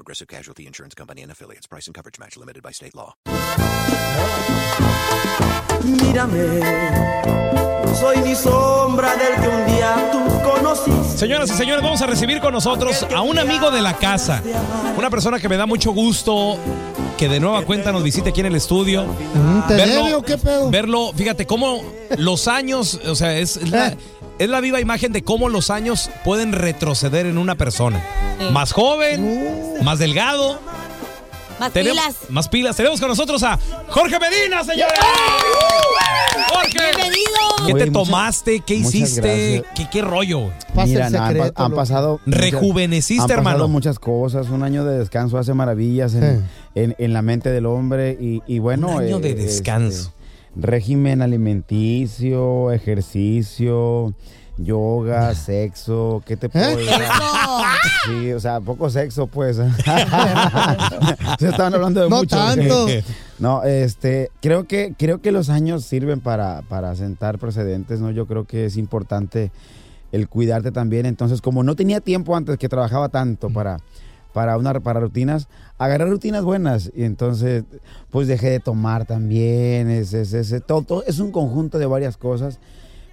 Progressive Casualty Insurance Company and affiliates. Price and coverage match limited by state law. Mírame, soy ni sombra del que un día tú conociste. Señoras y señores, vamos a recibir con nosotros a un amigo de la casa. Una persona que me da mucho gusto que de nueva cuenta nos visite aquí en el estudio. ¿Te debe o qué pedo? verlo, fíjate cómo los años, o sea, es, es la, Eh. Es la viva imagen de cómo los años pueden retroceder en una persona. Más joven, más delgado. Más Tenemos- pilas. Más pilas. Tenemos con nosotros a Jorge Medina, señores. Jorge. Bienvenido. ¿Qué Oye, te muchas- tomaste? ¿Qué hiciste? ¿Qué, qué rollo? Pasa Mira, no, han, han pasado. Rejuveneciste, han pasado hermano. muchas cosas. Un año de descanso hace maravillas en, en- en la mente del hombre. Y, y bueno. Un año de este, descanso. Régimen alimenticio, ejercicio, yoga, sexo. ¿Qué te puedo ¿Eh? decir? Eso. Sí, o sea, poco sexo, pues. Se estaban hablando de No mucho. tanto. No, este, creo que, creo que los años sirven para, para sentar precedentes, ¿no? Yo creo que es importante el cuidarte también. Entonces, como no tenía tiempo antes que trabajaba tanto para, para una para rutinas, agarré rutinas buenas. Y entonces, pues dejé de tomar también. Es, es, es, todo, todo- es un conjunto de varias cosas.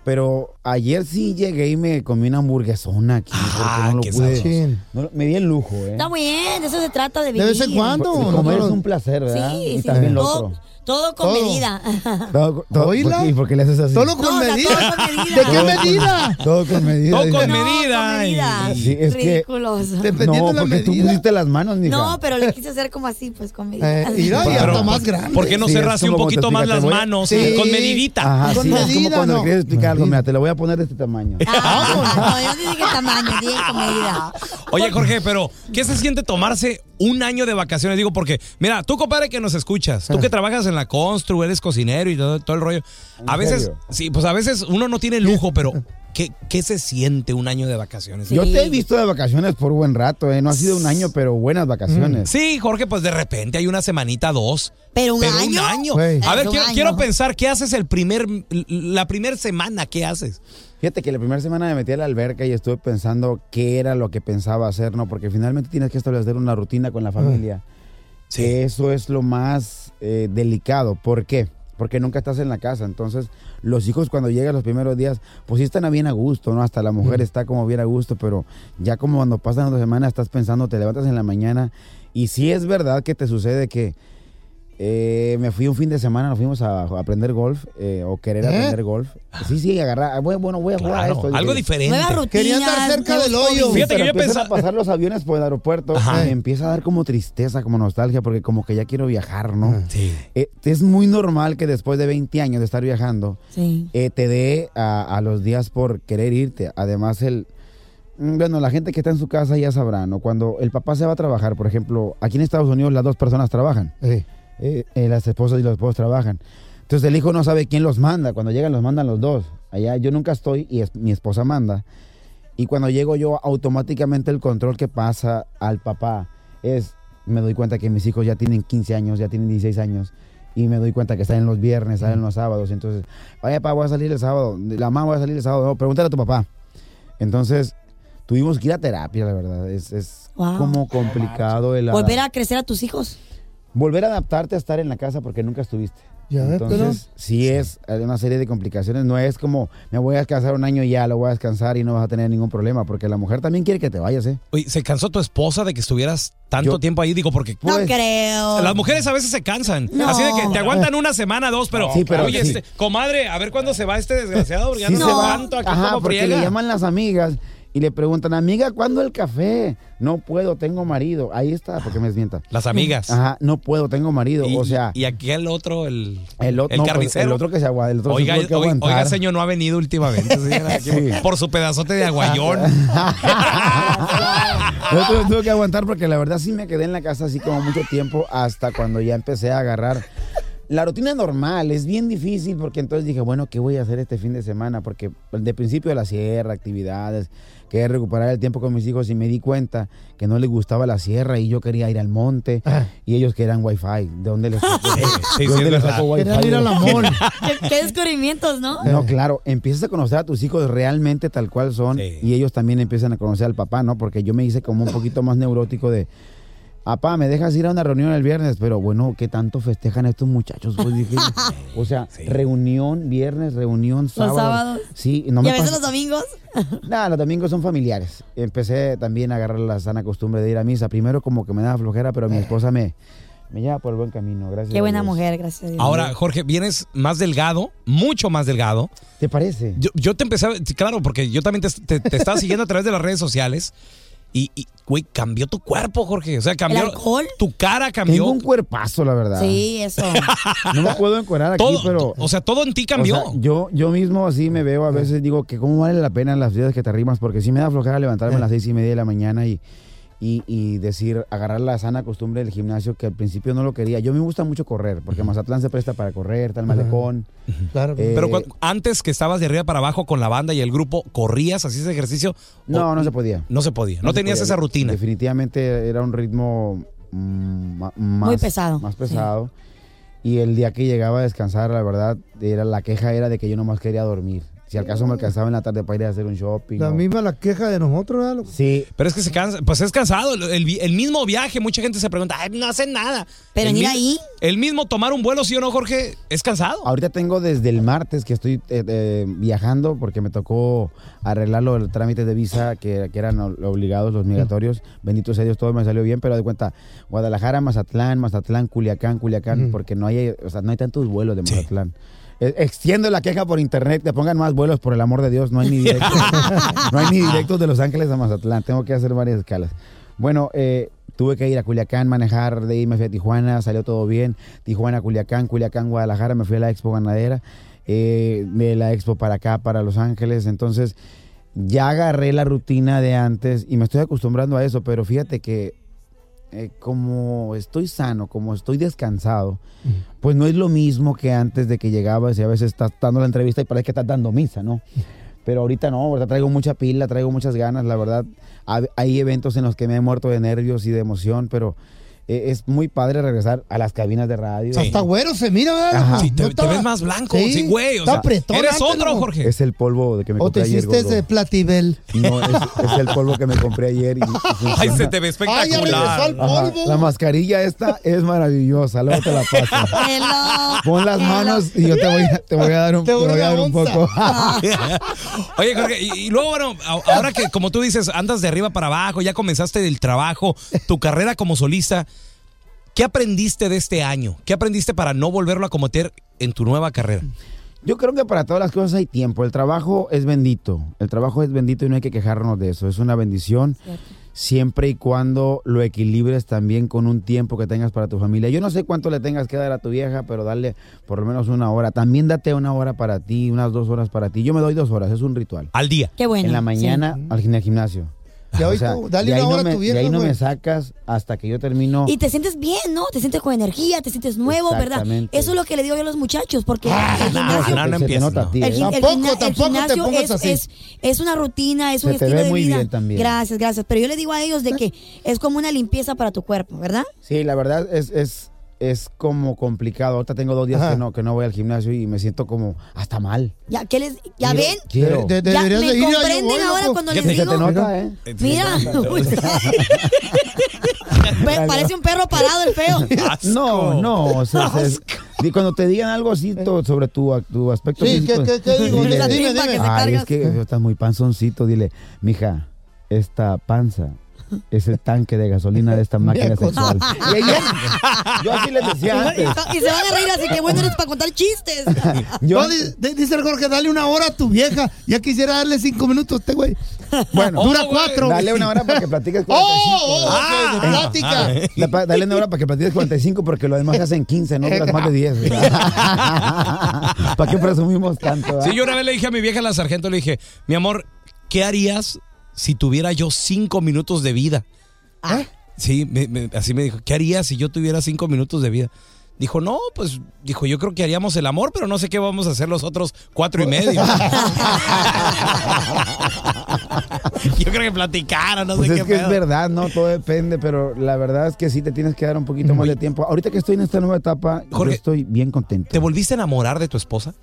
Pero ayer sí llegué y me comí una hamburguesona aquí. Ah, no lo qué pude. no lo- me di el lujo, ¿eh? Está bien, de eso se trata de ¿De vivir. vez en cuando? Pues, ¿no? comer es un placer, ¿verdad? Sí, y sí. también lo todo, otro. Todo con Todo. medida. Todo, todo, ¿Oíla? ¿por qué? ¿Y por qué le haces así? Solo con No, o sea, medida. todo con medida. ¿De qué Todo con- medida? Todo con medida. Todo dice. con No, medida. con medida. Sí, es que- Ridículos. Dependiendo No, de la porque tú medida. pusiste las manos, mija. No, pero le quise hacer como así, pues con medida. Eh, mira, y Pero, hasta más grande. ¿Por qué no Sí, es cerraste un como poquito te más explica, las voy a- manos? Sí. Con medidita. Ajá, Con sí, es medida, como cuando no. le quieres explicar algo, mira, te lo voy a poner de este tamaño. Ah, no, yo no dije tamaño, dije con medida. Oye, Jorge, pero ¿qué se siente tomarse un año de vacaciones? Digo, porque, mira, tú, compadre, que nos escuchas, tú que trabajas en la constru, eres cocinero y todo, todo el rollo. A ¿En veces, serio? sí, pues a veces uno no tiene lujo, pero ¿qué, qué se siente un año de vacaciones? Sí. Yo te he visto de vacaciones por buen rato, ¿eh? No ha sido un año, pero buenas vacaciones. Sí, Jorge, pues de repente hay una semanita, dos. Pero un pero año. un año. Güey. A ver, año. quiero pensar, ¿qué haces el primer, la primera semana? ¿Qué haces? Fíjate que la primera semana me metí a la alberca y estuve pensando qué era lo que pensaba hacer, ¿no? Porque finalmente tienes que establecer una rutina con la familia. Sí. Eso es lo más eh, delicado. ¿Por qué? Porque nunca estás en la casa. Entonces, los hijos cuando llegan los primeros días, pues sí están bien a gusto, ¿no? Hasta la mujer está como bien a gusto, pero ya como cuando pasan dos semanas estás pensando, te levantas en la mañana y sí es verdad que te sucede que eh, me fui un fin de semana, nos fuimos a, a aprender golf eh, o querer ¿Eh? aprender golf. Sí, sí, agarrar. Bueno, bueno, voy a jugar a esto. algo diferente. Nueva rutina. Quería andar cerca del hoyo. Fíjate que yo a pasar los aviones por el aeropuerto me empieza a dar como tristeza, como nostalgia, porque como que ya quiero viajar, ¿no? Sí. Eh, es muy normal que después de 20 años de estar viajando, Sí. eh, te dé a, a los días por querer irte. Además, el... mm, Bueno, la gente que está en su casa ya sabrá, ¿no? Cuando el papá se va a trabajar, por ejemplo, aquí en Estados Unidos las dos personas trabajan. Sí. Eh, eh, las esposas y los esposos trabajan. Entonces el hijo no sabe quién los manda. Cuando llegan los mandan los dos. Allá yo nunca estoy y es- mi esposa manda. Y cuando llego yo, automáticamente el control que pasa al papá es, me doy cuenta que mis hijos ya tienen 15 años, ya tienen 16 años. Y me doy cuenta que salen los viernes, salen los sábados. Entonces, oye, papá, voy a salir el sábado. La mamá voy a salir el sábado. No, pregúntale a tu papá. Entonces, tuvimos que ir a terapia, la verdad. Es, es Wow. como complicado el... Volver a crecer a tus hijos. Volver a adaptarte a estar en la casa porque nunca estuviste. Ya Entonces, sí es una serie de complicaciones. No es como, me voy a descansar un año y ya, lo voy a descansar y no vas a tener ningún problema, porque la mujer también quiere que te vayas, ¿eh? Oye, ¿se cansó tu esposa de que estuvieras tanto Yo- tiempo ahí? Digo, porque No Pues, creo. las mujeres a veces se cansan. No. Así de que te aguantan una semana, dos, pero, Sí, pero oye, sí. este, comadre, a ver cuándo se va este desgraciado, porque ya Sí no se va. cuánto aquí Ajá, como porque friega. le llaman las amigas Y le preguntan, amiga, ¿cuándo el café? No puedo, tengo marido. Ahí está, porque me desmienta. Las amigas. Ajá, no puedo, tengo marido. Y, o sea, y aquí el otro, el, el, otro, el no, pues, carnicero. el otro que se aguanta. El otro Oiga, oiga, señor, no ha venido últimamente. señora, Sí. Por su pedazote de aguayón. Se tuvo que aguantar porque la verdad sí me quedé en la casa así como mucho tiempo hasta cuando ya empecé a agarrar. La rutina normal es bien difícil porque entonces dije, bueno, ¿qué voy a hacer este fin de semana? Porque de principio de la sierra, actividades, quería recuperar el tiempo con mis hijos y me di cuenta que no les gustaba la sierra y yo quería ir al monte y ellos querían wifi. ¿De dónde les sí, ¿de sí, dónde es les verdad. saco wifi? Querían ir a la mall. ¿Qué, qué descubrimientos, ¿no? No, claro, empiezas a conocer a tus hijos realmente tal cual son Sí. y ellos también empiezan a conocer al papá, ¿no? Porque yo me hice como un poquito más neurótico de, papá, me dejas ir a una reunión el viernes, pero bueno, ¿qué tanto festejan estos muchachos? Pues dije, o sea, reunión viernes, reunión sábado. sábados. Sí, no y me a veces pasa- los domingos. Nada, los domingos son familiares. Empecé también a agarrar la sana costumbre de ir a misa. Primero como que me daba flojera, pero mi esposa me, me lleva por el buen camino, gracias. Qué a buena Dios. mujer, gracias a Dios. Ahora, Jorge, vienes más delgado, mucho más delgado. ¿Te parece? Yo, yo te empecé a... Claro, porque yo también te, te- te estaba siguiendo a través de las redes sociales. Y, y, güey, cambió tu cuerpo, Jorge. O sea, cambió... ¿El alcohol? Tu cara cambió. Tengo un cuerpazo, la verdad. Sí, eso. No me puedo encuerar aquí, todo, pero... O sea, todo en ti cambió. O sea, yo, yo mismo así me veo a veces, digo que cómo vale la pena las vidas que te arrimas, porque sí me da flojera levantarme a las seis y media de la mañana y, y, y decir, agarrar la sana costumbre del gimnasio que al principio no lo quería. Yo me gusta mucho correr, porque Mazatlán se presta para correr, tal malecón. Claro. Eh, Pero antes que estabas de arriba para abajo con la banda y el grupo, ¿corrías así ese ejercicio? No, ¿O- no se podía. No se podía. No, se tenías podía. esa rutina. Definitivamente era un ritmo mm, más, Muy pesado, Más sí. pesado. Y el día que llegaba a descansar, la verdad, era la queja era de que yo nomás quería dormir. Si al caso me alcanzaba en la tarde para ir a hacer un shopping. La o- misma la queja de nosotros, ¿verdad? Sí, Pero es que se cansa, pues es cansado. El, el mismo viaje, mucha gente se pregunta, Ay, no hacen nada. Pero el mira mi- ahí. El mismo tomar un vuelo, sí o no, Jorge, es cansado. Ahorita tengo desde el martes que estoy eh, eh, viajando porque me tocó arreglar los trámites de visa que, que eran obligados, los migratorios. Bendito sea Dios, todo me salió bien, pero de cuenta, Guadalajara, Mazatlán, Mazatlán, Culiacán, Culiacán, porque no hay, o sea, no hay tantos vuelos de. Mazatlán. Extiendo la queja por internet, que pongan más vuelos, por el amor de Dios, no hay ni directos, no hay ni directos de Los Ángeles a Mazatlán, tengo que hacer varias escalas. Bueno, eh, tuve que ir a Culiacán, manejar, de ahí me fui a Tijuana, salió todo bien. Tijuana, Culiacán, Culiacán, Guadalajara, me fui a la Expo Ganadera, eh, de la Expo para acá, para Los Ángeles. Entonces, ya agarré la rutina de antes y me estoy acostumbrando a eso, pero fíjate que eh, como estoy sano, como estoy descansado, pues no es lo mismo que antes de que llegabas y a veces estás dando la entrevista y parece que estás dando misa, ¿no? Pero ahorita no, ahorita traigo mucha pila, traigo muchas ganas, la verdad. Hay eventos en los que me he muerto de nervios y de emoción, pero es muy padre regresar a las cabinas de radio. Sí. Hasta güero se mira, ¿verdad? Ajá. loco? Sí, te, No te ves más blanco. Sí, Sí, güey. O está sea, apretón eres antes, otro. Jorge. Es el polvo de que me O compré te ayer. hiciste gordo. de platibel. No, es, es el polvo que me compré ayer. Y, y Ay, se te ve Ay, ya regresó espectacular. al Ajá, polvo. La mascarilla esta es maravillosa, luego te la paso. Hello. Pon las Hello. manos y yo te voy a, te voy a dar un, Te te voy voy a a dar un onza. poco. Oye, Jorge, y, y luego, bueno, ahora que como tú dices, andas de arriba para abajo, ya comenzaste el trabajo, tu carrera como solista, ¿qué aprendiste de este año? ¿Qué aprendiste para no volverlo a cometer en tu nueva carrera? Yo creo que para todas las cosas hay tiempo. El trabajo es bendito. El trabajo es bendito y no hay que quejarnos de eso. Es una bendición siempre y cuando lo equilibres también con un tiempo que tengas para tu familia. Yo no sé cuánto le tengas que dar a tu vieja, pero darle por lo menos una hora. También date una hora para ti, unas dos horas para ti. Yo me doy dos horas, es un ritual. Al día. Qué bueno. en la sí. mañana al gimnasio. Ya O oí sea, tú, dale de ahí una no hora me- a tu vieja, De ahí no güey. me sacas hasta que yo termino. Y te sientes bien, ¿no? Te sientes con energía, te sientes nuevo, ¿verdad? Exactamente. Eso es lo que le digo yo a los muchachos, porque el No, gimnasio, no, te- no se te empieces, nota no. a ti, el, ¿eh? el Tampoco, el tampoco te gimnasio pongas es, así. es, es una rutina, es un Se te estilo ve de muy vida. bien también. Gracias, gracias. Pero yo le digo a ellos de que es como una limpieza para tu cuerpo, ¿verdad? Sí, la verdad es, es, es como complicado. Ahorita tengo dos días Ajá. que no, que no voy al gimnasio y me siento como hasta mal. Ya, ¿qué les, ya ven? Quiero. De- de- Ya deberías me de ir, comprenden voy, ahora loco. cuando Ya les te digo. nota, ¿eh? Mira, parece un perro parado el feo. No, no. o sea, es- y cuando te digan algo así to- sobre tu, tu aspecto Sí, físico, ¿qué- qué- qué digo? dile, Dime, dime. Ay, es que estás muy panzoncito. Dile, mija, esta panza es el tanque de gasolina de esta máquina sexual. Y ayer, yo así les decía antes. y se van a reír, así que bueno eres para contar chistes. Yo, No, dice el Jorge, dale una hora a tu vieja. Ya quisiera darle cinco minutos a este güey. bueno, Dura Oh, güey. cuatro. dale una hora para que platiques ¡Oh! 45. oh, ok, Ah. de plática. Dale una hora para que platiques 45 porque lo demás se hacen 15, no duras más de 10. ¿Para qué presumimos tanto? ah? Sí, yo una vez le dije a mi vieja la sargento, le dije, mi amor, ¿qué harías si tuviera yo cinco minutos de vida? Ah. Sí, me- me- así me dijo, ¿qué harías si yo tuviera cinco minutos de vida? Dijo, no, pues, dijo, yo creo que haríamos el amor, pero no sé qué vamos a hacer los otros cuatro y medio. yo creo que platicaron, no Pues sé es qué que es pedo. verdad, ¿no? Todo depende, pero la verdad es que sí te tienes que dar un poquito más de tiempo. Ahorita que estoy en esta nueva etapa, Jorge, yo estoy bien contento. ¿Te volviste a enamorar de tu esposa?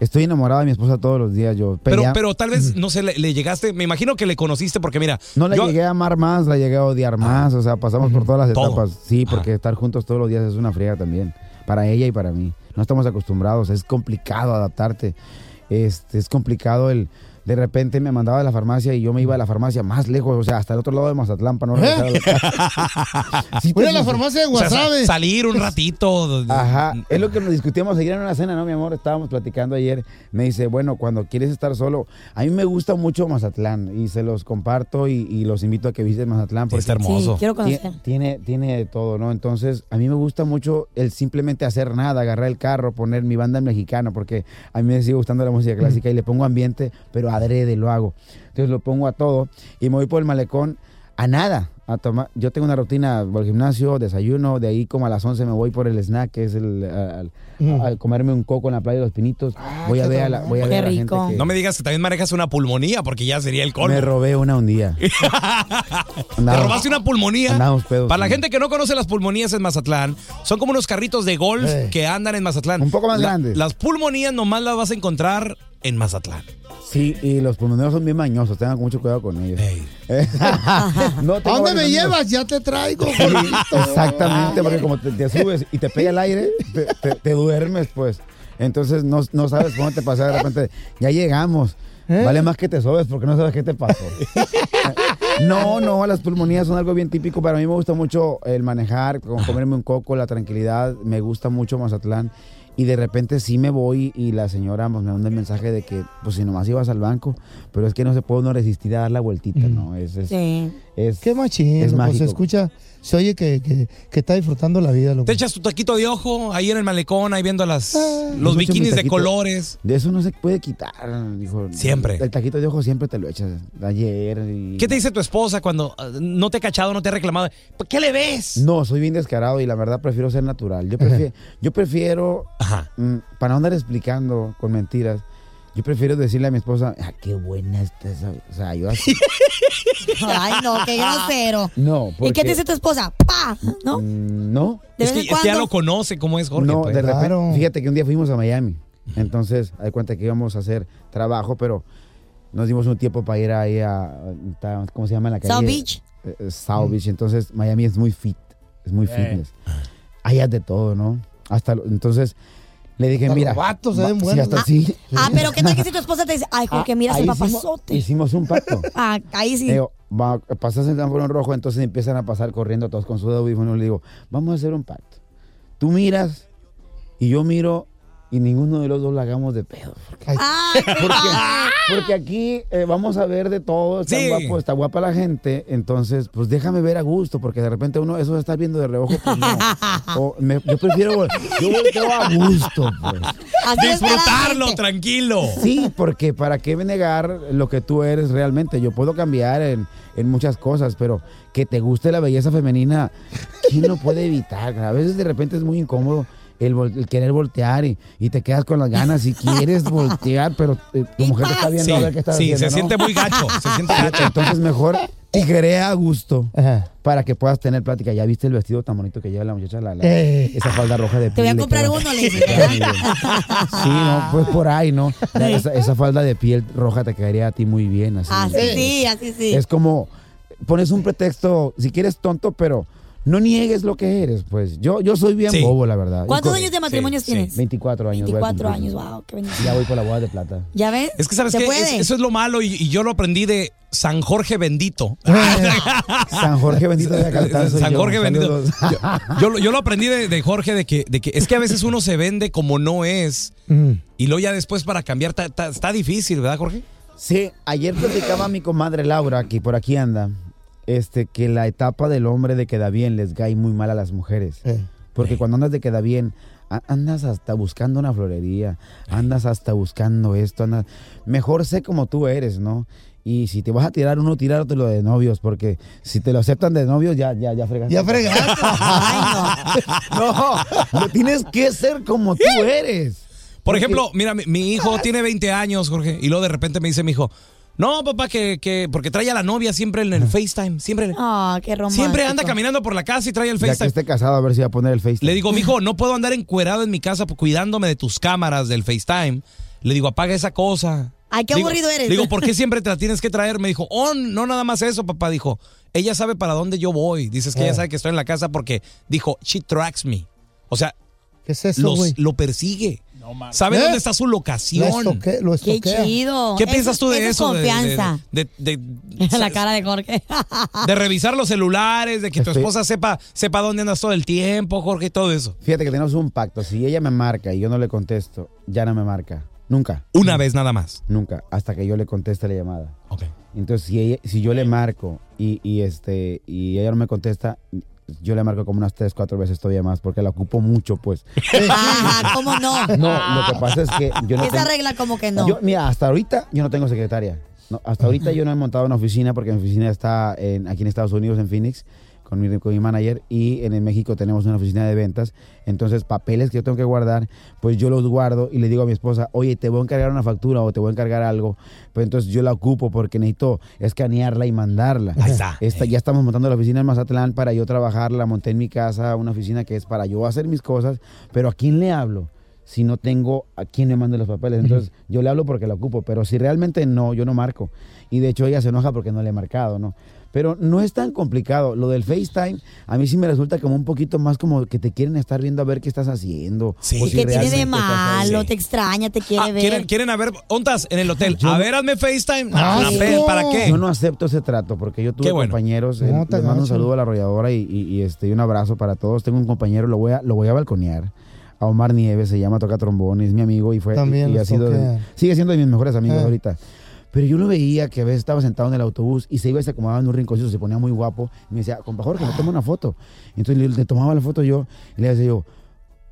Estoy enamorado de mi esposa todos los días. Yo Pero, pelea- pero tal vez, no sé, le, le llegaste, me imagino que le conociste porque mira, No la yo- llegué a amar más, la llegué a odiar más. O sea, pasamos por todas las Todo. etapas. Sí, porque estar juntos todos los días es una friega también. Para ella y para mí. No estamos acostumbrados. Es complicado adaptarte. Este, es complicado el. De repente me mandaba de la farmacia y yo me iba a la farmacia más lejos, o sea, hasta el otro lado de Mazatlán para no regresar a la. Sí te- Voy a la farmacia de o sea, sa- Guasave. salir un ratito. Ajá, es lo que nos discutíamos ayer en una cena, ¿no, mi amor? Estábamos platicando ayer. Me dice, bueno, cuando quieres estar solo, a mí me gusta mucho Mazatlán y se los comparto y, y los invito a que visiten Mazatlán Sí, porque está hermoso. Sí, quiero conocer. Tiene, tiene de todo, ¿no? Entonces, a mí me gusta mucho el simplemente hacer nada, agarrar el carro, poner mi banda en mexicano, porque a mí me sigue gustando la música clásica y le pongo ambiente, pero adrede lo hago. Entonces lo pongo a todo y me voy por el malecón a nada. A tomar. Yo tengo una rutina, voy al gimnasio, desayuno, de ahí como a las 11 me voy por el snack, que es el, al- a comerme un coco en la playa de los Pinitos. voy a qué ver a la, voy a Qué ver a la rico. gente que No me digas que también manejas una pulmonía, porque ya sería el colmo. me robé una un día. ¿Te robaste una pulmonía? Andamos pedos, Para la gente que no conoce las pulmonías en Mazatlán, son como unos carritos de golf Eh. que andan en Mazatlán. Un poco más La- grandes. Las pulmonías nomás las vas a encontrar en Mazatlán. Sí, y los pulmoneros son bien mañosos, tengan mucho cuidado con ellos. Ey. No, ¿A dónde me amigos. llevas? Ya te traigo, Sí, exactamente, porque como te, te subes y te pega el aire, te, te- te duermes, pues. Entonces no, no sabes cómo te pasa de repente. Ya llegamos. ¿Eh? Vale más que te sobes porque no sabes qué te pasó. No, no, las pulmonías son algo bien típico. Para mí me gusta mucho el manejar, comerme un coco, la tranquilidad. Me gusta mucho Mazatlán. Y de repente sí me voy y la señora pues, me manda el mensaje de que, pues si nomás ibas al banco, pero es que no se puede uno resistir a dar la vueltita, ¿no? Es, es, Sí. es- Qué machín, Es mágico. se escucha, se oye que, que, que está disfrutando la vida, loco. Te echas tu taquito de ojo ahí en el malecón, ahí viendo las, Ah. los bikinis de colores. De eso no se puede quitar, dijo. Siempre. El taquito de ojo siempre te lo echas. Ayer y... ¿Qué te dice tu esposa cuando ah, no te ha cachado, no te ha reclamado? ¿Por ¿Qué le ves? No, soy bien descarado y la verdad prefiero ser natural. Yo prefiero, yo prefiero Ajá. mm, para no andar explicando con mentiras, yo prefiero decirle a mi esposa, ah, qué buena está esa. O sea, yo así. Ay, no, qué grosero. No, porque... ¿Y qué te dice tu esposa? ¡Pa! ¿No? Mm, no, De Es vez que, en es que ya lo conoce cómo es Jorge. no, pues. de repente. Claro. Fíjate que un día fuimos a Miami. Entonces, hay cuenta que íbamos a hacer trabajo, pero nos dimos un tiempo para ir ahí a. a- ¿Cómo se llama la calle? South Beach. eh, eh, South Beach. Entonces, Miami es muy fit, es muy fitness. Hay de todo, ¿no? Hasta lo- entonces le dije, Hasta mira, los vatos se va- sí, hasta sí. Ah, pero ¿qué tal que si tu esposa te dice, ay, Jorge, Ah, mira hicimos- papazote? Hicimos un pacto. Ah, ahí sí. Le digo, va, pasas el en rojo, entonces empiezan a pasar corriendo todos con sus audífonos. Le digo, vamos a hacer un pacto. Tú miras y yo miro y ninguno de los dos la hagamos de pedo. Ay, Porque, aquí eh, vamos a ver de todo, está Sí. guapo, está guapa la gente, entonces pues déjame ver a gusto, porque de repente uno eso estar viendo de reojo, pues no. O me- yo prefiero, yo volteo a gusto, pues. Así Disfrutarlo, tranquilo. Sí, porque para qué negar lo que tú eres realmente. Yo puedo cambiar en, en muchas cosas, pero que te guste la belleza femenina, ¿quién lo puede evitar? A veces de repente es muy incómodo el, vol- el querer voltear y, y te quedas con las ganas y quieres voltear, pero eh, tu mujer te está viendo Sí, a ver qué estás sí, haciendo, se ¿no? siente muy gacho. Se siente gacho. Entonces mejor tigrea a gusto Ajá. para que puedas tener plática. ¿Ya viste el vestido tan bonito que lleva la muchacha? La, la- Eh. Esa falda roja de Te voy a piel comprar uno, le. Sí, no, pues por ahí, ¿no? Esa, esa falda de piel roja te quedaría a ti muy bien. Así. Así sí, así sí. Es como, pones un pretexto, si quieres tonto, pero no niegues lo que eres, pues. Yo, yo soy bien Sí. bobo, la verdad. ¿Cuántos años de matrimonio sí, tienes? 24 años. voy a 24 cumplir. años, wow, qué bendición. Ya voy por la boda de plata. ¿Ya ves? Es que, ¿sabes ¿Se qué? Es- eso es lo malo y, y yo lo aprendí de San Jorge Bendito. San Jorge bendito de Acaltán San yo. Jorge Bendito. Yo, yo lo- yo lo aprendí de, de Jorge de que, de que es que a veces uno se vende como no es Mm. y luego ya después para cambiar ta- ta- está difícil, ¿verdad, Jorge? Sí, ayer platicaba mi comadre Laura, que por aquí anda, este, que la etapa del hombre de queda bien les cae muy mal a las mujeres. Eh. Porque cuando andas de queda bien, a- andas hasta buscando una florería, andas hasta buscando esto, andas... Mejor sé como tú eres, ¿no? Y si te vas a tirar uno, tirártelo de novios, porque si te lo aceptan de novios, ya, ya, ya fregaste. Ya fregaste. No, no tienes que ser como tú eres. Por Porque- ejemplo, mira, mi, mi hijo tiene 20 años, Jorge, y luego de repente me dice mi hijo, no, papá, que, que porque trae a la novia siempre en el FaceTime, siempre, Ah, qué romántico. siempre anda caminando por la casa y trae el Ya que FaceTime. esté casado, a ver si va a poner el FaceTime. Le digo, mijo, no puedo andar encuerado en mi casa cuidándome de tus cámaras del FaceTime. Le digo, apaga esa cosa. Ay, qué Digo- aburrido eres. Digo, ¿por qué siempre te la tienes que traer? Me dijo, oh, no nada más eso, papá. Dijo, ella sabe para dónde yo voy. Dices que ella Eh. sabe que estoy en la casa porque dijo, she tracks me. O sea, ¿Qué es eso, los- lo persigue. Sabe ¿Eh? dónde está su Lo locación. estoque- lo Qué chido. ¿Qué piensas tú de es eso? de- de- confianza. De, de- de- la cara de Jorge. de revisar los celulares, de que tu esposa sepa, sepa dónde andas todo el tiempo, Jorge, y todo eso. Fíjate que tenemos un pacto. Si ella me marca y yo no le contesto, ya no me marca. Nunca. Una vez nada más. Nunca. Hasta que yo le conteste la llamada. Ok. Entonces, si, ella- si yo le marco y, y, este, y ella no me contesta, yo le marco como unas tres, cuatro veces todavía más porque la ocupo mucho, pues. Ajá, ¿cómo no? No, lo que pasa es que yo no Esa tengo- regla como que no. Yo, mira, hasta ahorita yo no tengo secretaria. No, hasta ahorita yo no he montado una oficina porque mi oficina está en, aquí en Estados Unidos, en Phoenix, con mi, con mi manager. Y en el México tenemos una oficina de ventas. Entonces, papeles que yo tengo que guardar, pues yo los guardo y le digo a mi esposa, oye, te voy a encargar una factura o te voy a encargar algo. Pues entonces yo la ocupo porque necesito escanearla y mandarla. Ahí está. Esta- ya estamos montando la oficina en Mazatlán para yo trabajar. La monté en mi casa, una oficina que es para yo hacer mis cosas. Pero ¿a quién le hablo? si no tengo a quién le mande los papeles. Entonces, yo le hablo porque la ocupo, pero si realmente no, yo no marco. Y de hecho ella se enoja porque no le he marcado, ¿no? Pero no es tan complicado. Lo del FaceTime, a mí sí me resulta como un poquito más como que te quieren estar viendo a ver qué estás haciendo. Sí. o si ¿Qué tiene de malo? Sí. Te extraña, te quiere Ah, ver. ¿quieren, quieren a ver, ¿ontas en el hotel? Yo a no- ver, hazme FaceTime. Ah, Ah, sí. ¿Para qué? Yo no acepto ese trato porque yo tuve Qué bueno. compañeros. No, eh, les mando un saludo a la arrolladora y, y- y, este, y un abrazo para todos. Tengo un compañero, lo voy a, lo voy a balconear. A Omar Nieves, se llama Toca Trombón, es mi amigo y fue También y, y ha sido sigue siendo de mis mejores amigos Eh. ahorita. Pero yo lo veía que a veces estaba sentado en el autobús y se iba y se acomodaba en un rinconcito, se ponía muy guapo. Y me decía, compa Jorge, me toma una foto. Entonces le, le tomaba la foto yo y le decía yo,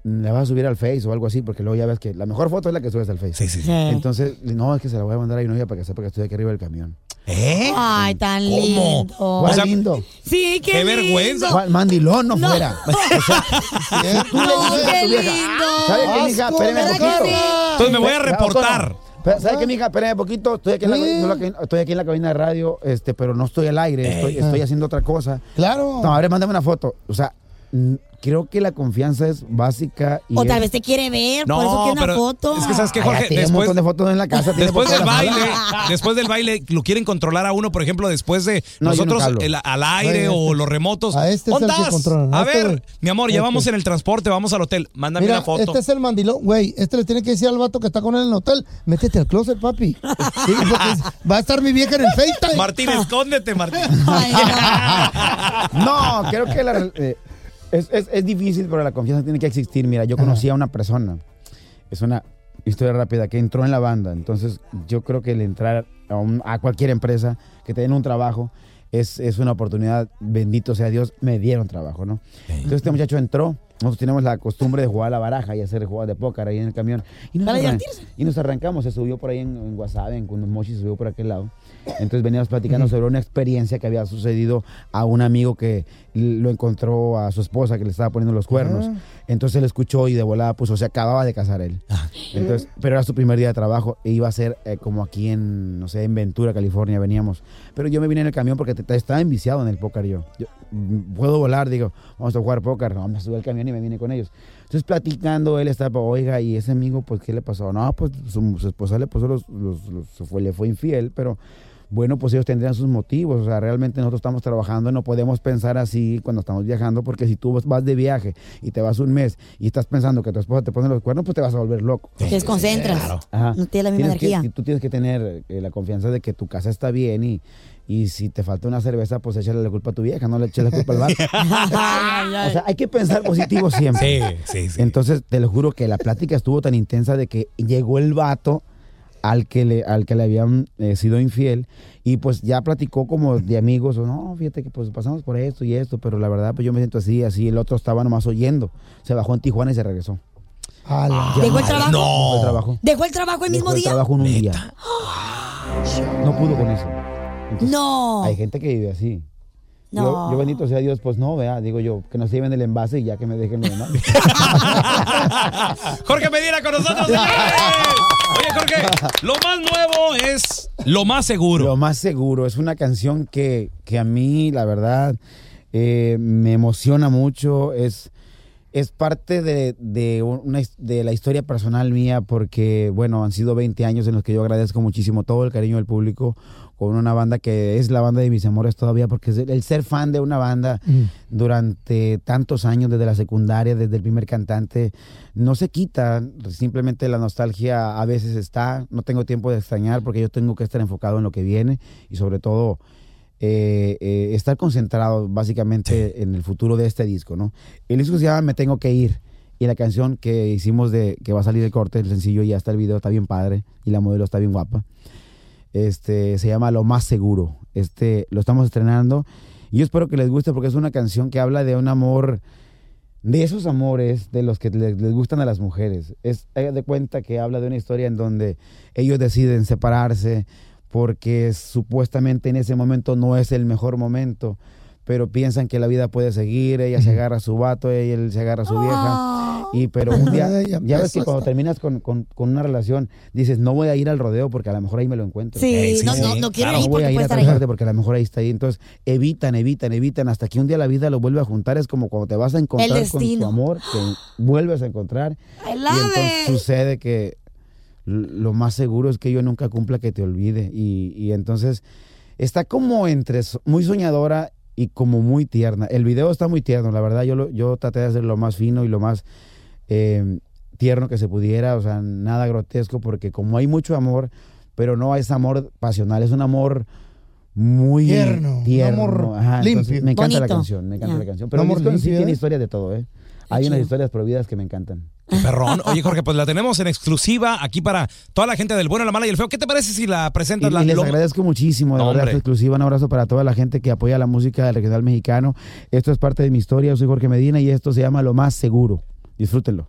la vas a subir al Face o algo así, porque luego ya ves que la mejor foto es la que subes al Face. Sí, sí, sí. Entonces, no, es que se la voy a mandar a mi novia para que sepa que estoy aquí arriba del camión. ¿Eh? Ay, tan ¿Cómo? lindo. ¿Cuál O sea, lindo? Sí, qué, qué lindo. vergüenza. ¿Cuál? Mandilón no, No. fuera. No, qué lindo. ¿Sabe qué, mija? Espéreme un ¿verdad que poquito. Entonces me voy a reportar. Otoño. Espera, ¿Sabe qué, mija? Espérame un poquito. Estoy aquí, en la, Sí. estoy aquí en la cabina de radio, este, pero no estoy al aire. Estoy, estoy haciendo otra cosa. Claro. No, a ver, mándame una foto. O sea, creo que la confianza es básica. Y O tal es- vez te quiere ver, No, por eso quiere una pero foto. es que sabes que Ay, Jorge, tiene un después, montón de fotos en la casa. después del la baile, después del baile lo quieren controlar a uno, por ejemplo, después de No, nosotros el- al aire o este- los remotos. a este es el que controlan, A este, ver, mi amor, ya Este. vamos en el transporte, vamos al hotel. Mándame Mira, una foto. este es el mandilón, güey. Este le tiene que decir al vato que está con él en el hotel, métete al closet, papi. Sí, va a estar mi vieja en el FaceTime. Martín, escóndete, Martín. Ay, no. No, creo que la, eh, es, es- es difícil, pero la confianza tiene que existir. Mira, yo conocí a una persona, es una historia rápida, que entró en la banda. Entonces, yo creo que el entrar a, un- a cualquier empresa que te den un trabajo es, es una oportunidad, bendito sea Dios, me dieron trabajo, ¿no? Entonces, este muchacho entró. Nosotros tenemos la costumbre de jugar a la baraja y hacer jugadas de póker ahí en el camión. Y nos, Para arran- divertirse. y nos arrancamos, se subió por ahí en, en WhatsApp, en unos mochis, se subió por aquel lado. Entonces veníamos platicando sobre una experiencia que había sucedido a un amigo que lo encontró a su esposa que le estaba poniendo los cuernos. Ah. Entonces él escuchó y de volada puso, se acababa de casar él. Entonces, pero era su primer día de trabajo e iba a ser eh, como aquí en, no sé, en Ventura, California, veníamos. Pero yo me vine en el camión porque te- te- estaba enviciado en el póker yo. Yo, mm, Puedo volar, digo, vamos a jugar póker. No, me subí al camión y me vine con ellos. Entonces platicando, él estaba, oiga, y ese amigo, pues, ¿qué le pasó? No, pues su, su esposa le puso los, los- los- fue, le fue infiel, pero bueno, pues ellos tendrían sus motivos. O sea, realmente nosotros estamos trabajando y no podemos pensar así cuando estamos viajando, porque si tú vas de viaje y te vas un mes y estás pensando que tu esposa te pone los cuernos, pues te vas a volver loco. Te desconcentras. Claro. Ajá. No tiene la misma Tienes energía. tú tienes que tener eh, la confianza de que tu casa está bien y, y si te falta una cerveza, pues échale la culpa a tu vieja, no le eches la culpa al vato. o sea, hay que pensar positivo siempre. Sí, sí, sí. Entonces, te lo juro que la plática estuvo tan intensa de que llegó el vato al que le, al que le habían eh, sido infiel y pues ya platicó como de amigos, o no, fíjate que pues pasamos por esto y esto, pero la verdad pues yo me siento así, así, el otro estaba nomás oyendo, se bajó en Tijuana y se regresó. A la- ¿Dejó el trabajo? Dejó el trabajo. ¿Dejó el trabajo el Dejó mismo el día? trabajo en un día. No pudo con eso. Entonces, No. Hay gente que vive así. No. Yo, yo, bendito sea Dios, pues no, vea, digo yo, que no se lleven el envase y ya que me dejen lo demás. Jorge Medina con nosotros, señores. Oye, Jorge, lo más nuevo es lo más seguro. Lo más seguro, es una canción que, que a mí, la verdad, eh, me emociona mucho. Es, es parte de, de, una, de la historia personal mía porque, bueno, han sido 20 años en los que yo agradezco muchísimo todo el cariño del público con una banda que es la banda de mis amores todavía, porque el, el ser fan de una banda durante tantos años, desde la secundaria, desde el primer cantante, no se quita, simplemente la nostalgia a veces está, no tengo tiempo de extrañar porque yo tengo que estar enfocado en lo que viene y sobre todo eh, eh, estar concentrado básicamente en el futuro de este disco, ¿no? El disco se llama Me Tengo que Ir y la canción que hicimos de que va a salir el corte, el sencillo, ya está el video, está bien padre y la modelo está bien guapa. Este se llama Lo Más Seguro. Este lo estamos estrenando y yo espero que les guste porque es una canción que habla de un amor de esos amores de los que le- les, gustan a las mujeres. Es de cuenta que habla de una historia en donde ellos deciden separarse porque supuestamente en ese momento no es el mejor momento, pero piensan que la vida puede seguir, ella se agarra a su vato, ella él se agarra a su vieja. Y pero un día, ya ves que cuando terminas con, con- con una relación, dices, no voy a ir al rodeo porque a lo mejor ahí me lo encuentro. Sí, Eh, sí, no, sí, no, no quiero no ir voy porque a ir a tratarte porque a lo mejor ahí está ahí. Entonces, evitan, evitan, evitan hasta que un día la vida lo vuelve a juntar. Es como cuando te vas a encontrar con tu amor, te vuelves a encontrar. I Y entonces it. sucede que lo más seguro es que yo nunca cumpla que te olvide. Y, y entonces está como entre muy soñadora y como muy tierna. El video está muy tierno, la verdad. Yo, lo- yo traté de hacer lo más fino y lo más eh, tierno que se pudiera, o sea, nada grotesco, porque como hay mucho amor, pero no es amor pasional, es un amor muy Tierno, un tierno. amor Ajá, entonces limpio. Me encanta la canción, me encanta la canción. Pero amor disco en sí tiene ¿eh? historia de todo, ¿eh? Hay unas historias prohibidas que me encantan. Qué Perrón. Oye, Jorge, pues la tenemos en exclusiva aquí para toda la gente del bueno, la mala y el feo. ¿Qué te parece si la Y, presentas? la, y les lo- agradezco muchísimo, de No, verdad, esta exclusiva. Un abrazo para toda la gente que apoya la música del regional mexicano. Esto es parte de mi historia. Yo soy Jorge Medina y esto se llama Lo Más Seguro. Disfrútenlo.